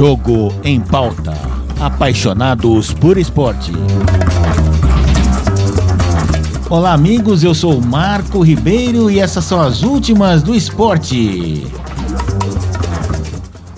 Jogo em pauta. Apaixonados por esporte. Olá, amigos. Eu sou Marco Ribeiro e essas são as últimas do esporte.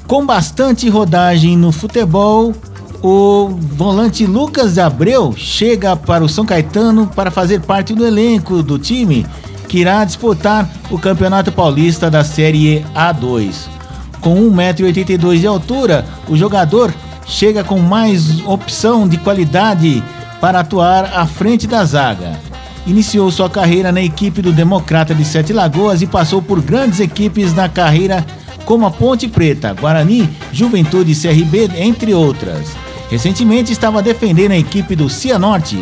Com bastante rodagem no futebol, o volante Lucas Abreu chega para o São Caetano para fazer parte do elenco do time que irá disputar o Campeonato Paulista da Série A2. Com 1,82m de altura, o jogador chega com mais opção de qualidade para atuar à frente da zaga. Iniciou sua carreira na equipe do Democrata de Sete Lagoas e passou por grandes equipes na carreira como a Ponte Preta, Guarani, Juventude CRB, entre outras. Recentemente estava defendendo a equipe do Cianorte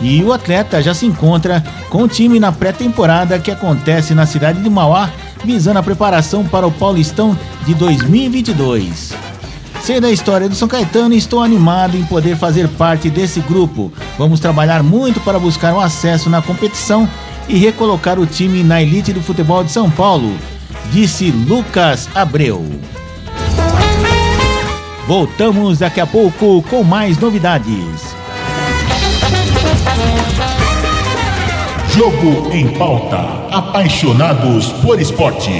e o atleta já se encontra com o time na pré-temporada que acontece na cidade de Mauá visando a preparação para o Paulistão de 2022. Sei da história do São Caetano e estou animado em poder fazer parte desse grupo. Vamos trabalhar muito para buscar um acesso na competição e recolocar o time na elite do futebol de São Paulo, disse Lucas Abreu. Voltamos daqui a pouco com mais novidades. Jogo em pauta. Apaixonados por esporte.